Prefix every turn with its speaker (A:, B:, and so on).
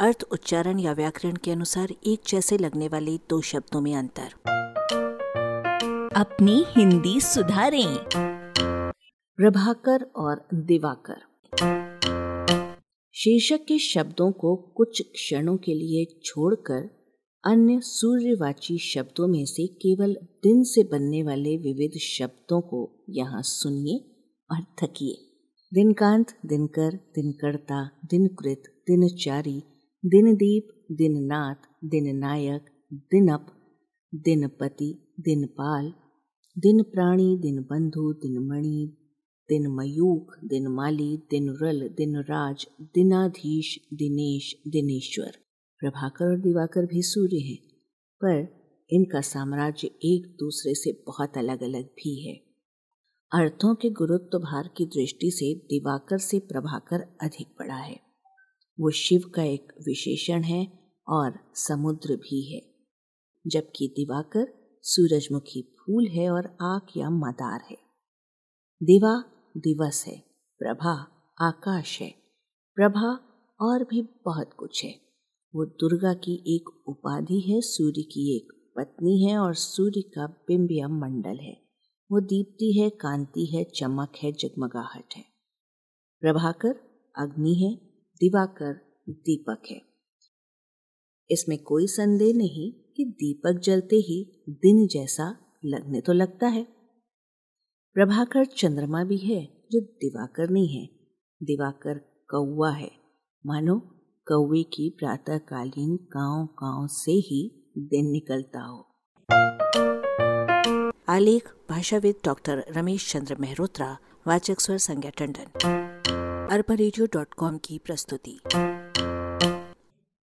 A: अर्थ उच्चारण या व्याकरण के अनुसार एक जैसे लगने वाले दो शब्दों में अंतर।
B: अपनी हिंदी सुधारें।
A: प्रभाकर और दिवाकर। शीर्षक के शब्दों को कुछ क्षणों के लिए छोड़कर अन्य सूर्यवाची शब्दों में से केवल दिन से बनने वाले विविध शब्दों को यहाँ सुनिए और थकिए। दिनकांत दिनकर दिनकर्ता दिनकृत दिनचारी दिनदीप, दिननाथ, दिननायक, दिनप, दिनपति, दिनपाल दिन प्राणी दिन बंधु दिन मणि दिन मयूख दिन माली दिन रल दिन राज दिनाधीश, दिनेश, दिनेश्वर। प्रभाकर और दिवाकर भी सूर्य हैं, पर इनका साम्राज्य एक दूसरे से बहुत अलग अलग भी है। अर्थों के गुरुत्व भार की दृष्टि से दिवाकर से प्रभाकर अधिक बड़ा है। वो शिव का एक विशेषण है और समुद्र भी है। जबकि दिवाकर सूरजमुखी फूल है और आक या मदार है। दिवा दिवस है, प्रभा आकाश है। प्रभा और भी बहुत कुछ है। वो दुर्गा की एक उपाधि है, सूर्य की एक पत्नी है और सूर्य का बिंब या मंडल है। वो दीप्ति है, कांति है, चमक है, जगमगाहट है। प्रभाकर अग्नि है दिवाकर दीपक है। इसमें कोई संदेह नहीं कि दीपक जलते ही दिन जैसा लगने तो लगता है। प्रभाकर चंद्रमा भी है जो दिवाकर नहीं है। दिवाकर कौआ है। मानो कौवे की प्रातःकालीन गाँव गाँव से ही दिन निकलता हो। आलेख, भाषाविद डॉक्टर रमेश चंद्र मेहरोत्रा, वाचक स्वर संज्ञा टंडन। अरबा की प्रस्तुति।